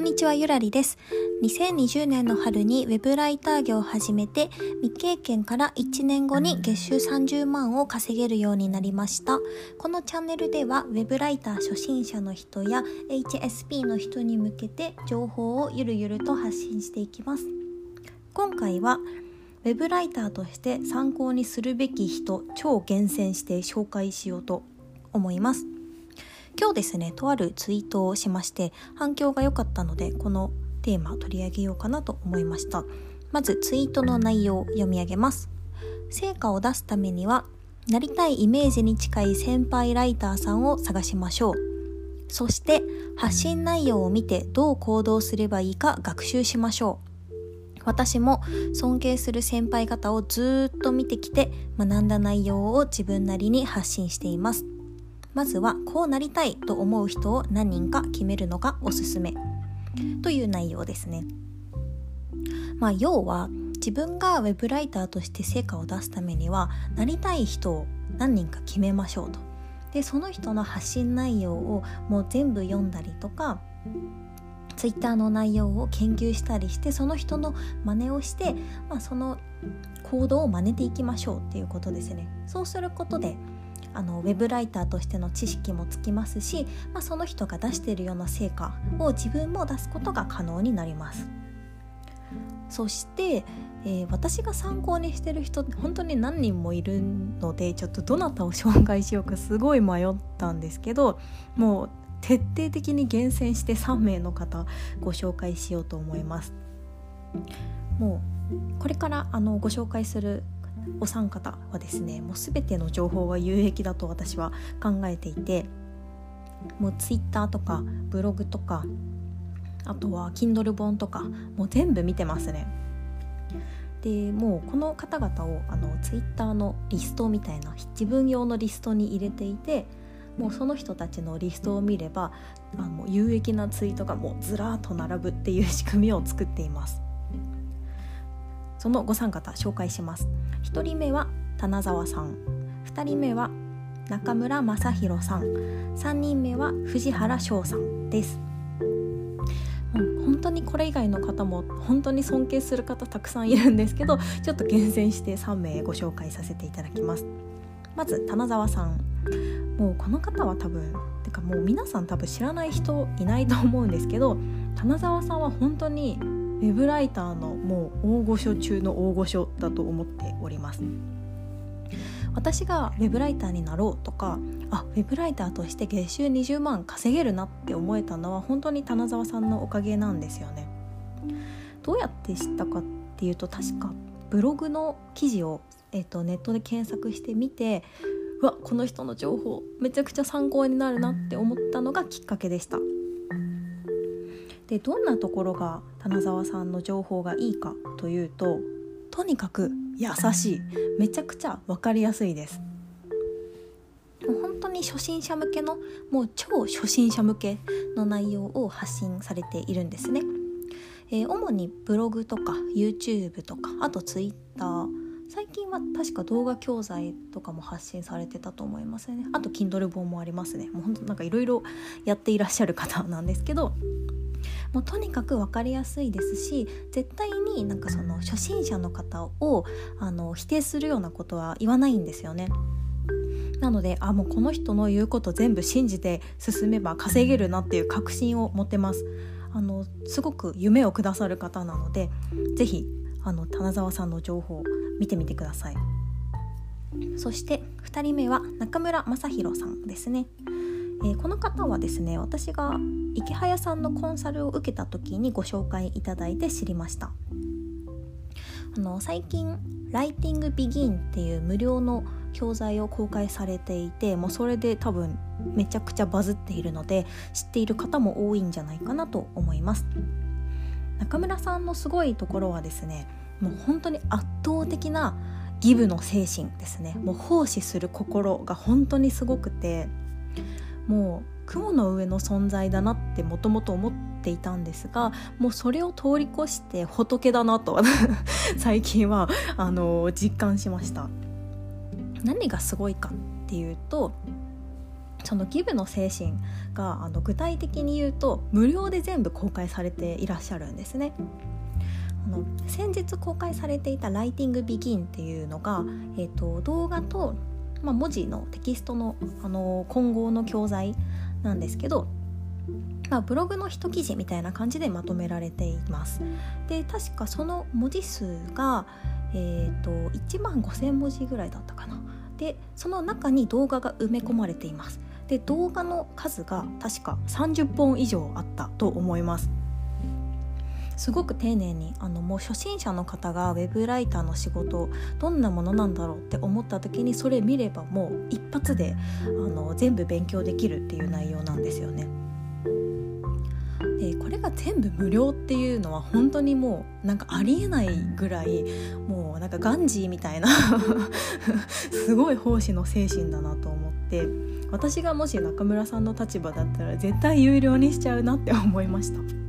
こんにちはゆらりです。2020年の春にウェブライター業を始めて未経験から1年後に月収30万を稼げるようになりました。このチャンネルではウェブライター初心者の人や HSP の人に向けて情報をゆるゆると発信していきます。今回はウェブライターとして参考にするべき人超厳選して紹介しようと思います。今日ですねとあるツイートをしまして反響が良かったのでこのテーマを取り上げようかなと思いました。まずツイートの内容を読み上げます。成果を出すためにはなりたいイメージに近い先輩ライターさんを探しましょう。そして発信内容を見てどう行動すればいいか学習しましょう。私も尊敬する先輩方をずっと見てきて学んだ内容を自分なりに発信しています。まずはこうなりたいと思う人を何人か決めるのがおすすめという内容ですね。まあ、要は自分がウェブライターとして成果を出すためにはなりたい人を何人か決めましょうと。でその人の発信内容をもう全部読んだりとかツイッターの内容を研究したりしてその人の真似をして、まあ、その行動を真似ていきましょうっていうことですね。そうすることであのウェブライターとしての知識もつきますし、まあ、その人が出しているような成果を自分も出すことが可能になります。そして、えー、私が参考にしてる人本当に何人もいるのでちょっとどなたを紹介しようかすごい迷ったんですけどもう徹底的に厳選して3名の方ご紹介しようと思います。もうこれからあのご紹介するお三方はですねもう全ての情報が有益だと私は考えていてもう Twitter とかブログとかあとは Kindle 本とかもう全部見てますね。でもうこの方々をあの Twitter のリストみたいな自分用のリストに入れていてもうその人たちのリストを見ればあの有益なツイートがもうずらーっと並ぶっていう仕組みを作っています。そのご参方紹介します。1人目は棚沢さん。2人目は中村正弘さん。3人目は藤原翔さんです。本当にこれ以外の方も本当に尊敬する方たくさんいるんですけどちょっと厳選して3名ご紹介させていただきます。まず棚沢さん。もうこの方は多分てかもう皆さん多分知らない人いないと思うんですけど棚沢さんは本当にウェブライターのもう大御所中の大御所だと思っております。私がウェブライターになろうとかあウェブライターとして月収20万稼げるなって思えたのは本当に棚沢さんのおかげなんですよね。どうやって知ったかっていうと確かブログの記事を、えーと、とネットで検索してみてうわこの人の情報めちゃくちゃ参考になるなって思ったのがきっかけでした。でどんなところが棚沢さんの情報がいいかというととにかく優しい。めちゃくちゃ分かりやすいです。もう本当に初心者向けのもう超初心者向けの内容を発信されているんですね、えー、主にブログとか YouTube とかあと Twitter 最近は確か動画教材とかも発信されてたと思いますね。あと Kindle 本もありますね。もうほんとなんかいろいろやっていらっしゃる方なんですけどもうとにかく分かりやすいですし絶対になんかその初心者の方をあの否定するようなことは言わないんですよね。なのであもうこの人の言うこと全部信じて進めば稼げるなっていう確信を持てます。あのすごく夢をくださる方なので是非あの棚沢さんの情報を見てみてください。そして2人目は中村正弘さんですね。えー、この方はですね私が池早さんのコンサルを受けた時にご紹介いただいて知りました。あの最近ライティングビギンっていう無料の教材を公開されていてもうそれで多分めちゃくちゃバズっているので知っている方も多いんじゃないかなと思います。中村さんのすごいところはですねもう本当に圧倒的なギブの精神ですね。もう奉仕する心が本当にすごくてもう雲の上の存在だなってもともと思っていたんですがもうそれを通り越して仏だなと 最近はあの実感しました何がすごいかっていうとそのギブの精神があの具体的に言うと無料で全部公開されていらっしゃるんですね。あの先日公開されていた「ライティング・ビギン」っていうのが、えーと、動画と、まあ、文字のテキストのあの混合の教材なんですけど、まあ、ブログの一記事みたいな感じでまとめられています。で確かその文字数が、えーと、1万5,000文字ぐらいだったかな。でその中に動画が埋め込まれています。で動画の数が確か30本以上あったと思います。すごく丁寧にあのもう初心者の方がウェブライターの仕事どんなものなんだろうって思った時にそれ見ればもう一発であの全部勉強できるっていう内容なんですよね。でこれが全部無料っていうのは本当にもうなんかありえないぐらいもうなんかガンジーみたいな すごい奉仕の精神だなと思って私がもし中村さんの立場だったら絶対有料にしちゃうなって思いました。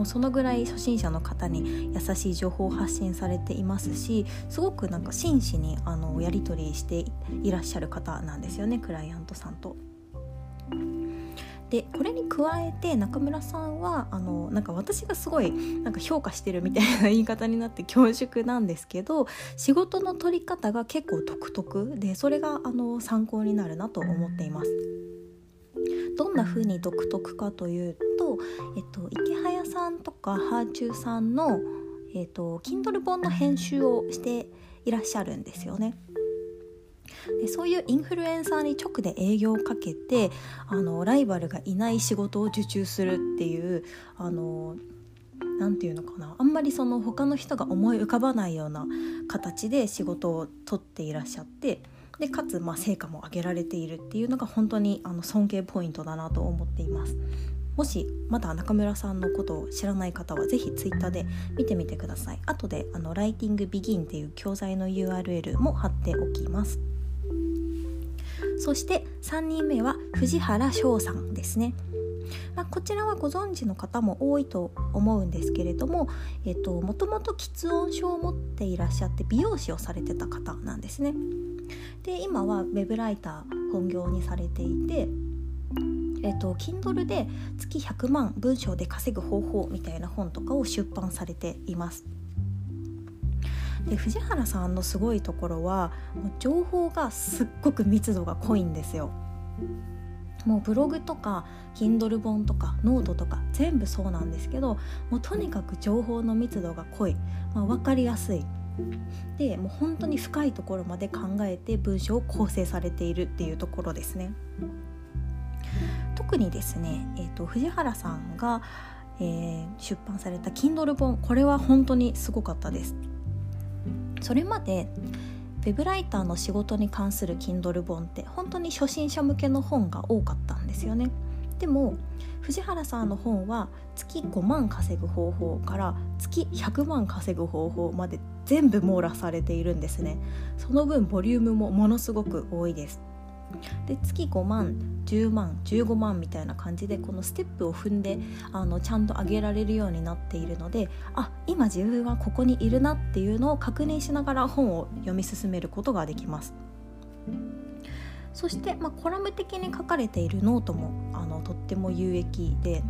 もうそのぐらい初心者の方に優しい情報を発信されていますしすごくなんか真摯にあのやり取りしていらっしゃる方なんですよねクライアントさんと。でこれに加えて中村さんはあのなんか私がすごいなんか評価してるみたいな言い方になって 恐縮なんですけど仕事の取り方が結構独特でそれがあの参考になるなと思っています。どんな風に独特かというと、えっと、池早さんとかハーチューさんの、えっと、Kindle 本の編集をしていらっしゃるんですよね。でそういうインフルエンサーに直で営業をかけてあのライバルがいない仕事を受注するっていうあの何て言うのかなあんまりその他の人が思い浮かばないような形で仕事を取っていらっしゃってでかつま成果も上げられているっていうのが本当にあの尊敬ポイントだなと思っています。もしまだ中村さんのことを知らない方は是非 Twitter で見てみてください。後であのライティングビギンっていう教材の URL も貼っておきます。そして3人目は藤原翔さんですね。まあ、こちらはご存知の方も多いと思うんですけれども、えっと、もともと喫音症を持っていらっしゃって美容師をされてた方なんですね。で今はウェブライター本業にされていてえっと、Kindle で月100万文章で稼ぐ方法みたいな本とかを出版されています。で藤原さんのすごいところはもう情報がすっごく密度が濃いんですよ。もうブログとか Kindle 本とかノートとか全部そうなんですけどもうとにかく情報の密度が濃い、まあ、分かりやすいでもう本当に深いところまで考えて文章を構成されているっていうところですね。特にですね、えーと、藤原さんが、えー、出版された Kindle 本これは本当にすごかったです。それまでウェブライターの仕事に関する Kindle 本って本当に初心者向けの本が多かったんですよね。でも藤原さんの本は月5万稼ぐ方法から月100万稼ぐ方法まで全部網羅されているんですね。その分ボリュームもものすごく多いです。で月5万10万15万みたいな感じでこのステップを踏んであのちゃんと上げられるようになっているのであ今自分はここにいるなっていうのを確認しながら本を読み進めることができます。そして、まあ、コラム的に書かれているノートもあのとっても有益で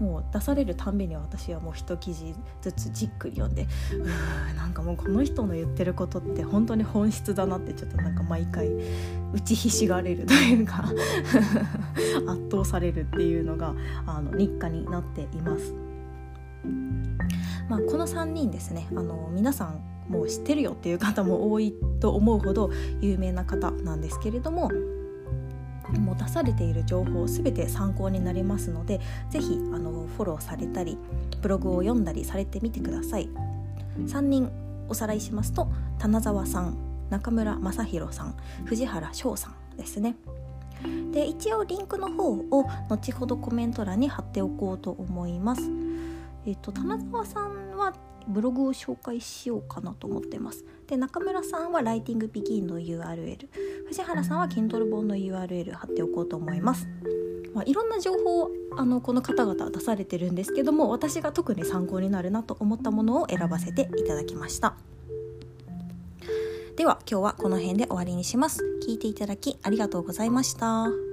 もう出されるたんびに私はもう一記事ずつじっくり読んでうーなんかもうこの人の言ってることって本当に本質だなってちょっとなんか毎回打ちひしがれるというか 圧倒されるっていうのがあの日課になっています。まあ、この3人ですねあの皆さんもう知ってるよっていう方も多いと思うほど有名な方なんですけれどももう出されている情報全て参考になりますので是非あのフォローされたりブログを読んだりされてみてください。3人おさらいしますと棚澤さん中村正弘さん藤原翔さんですね。で一応リンクの方を後ほどコメント欄に貼っておこうと思います。えっと棚澤さんはブログを紹介しようかなと思ってます。で中村さんはライティングビギンの URL 藤原さんは Kindle 本の URL 貼っておこうと思います。まあ、いろんな情報をあのこの方々出されてるんですけども私が特に参考になるなと思ったものを選ばせていただきました。では今日はこの辺で終わりにします聞いていただきありがとうございました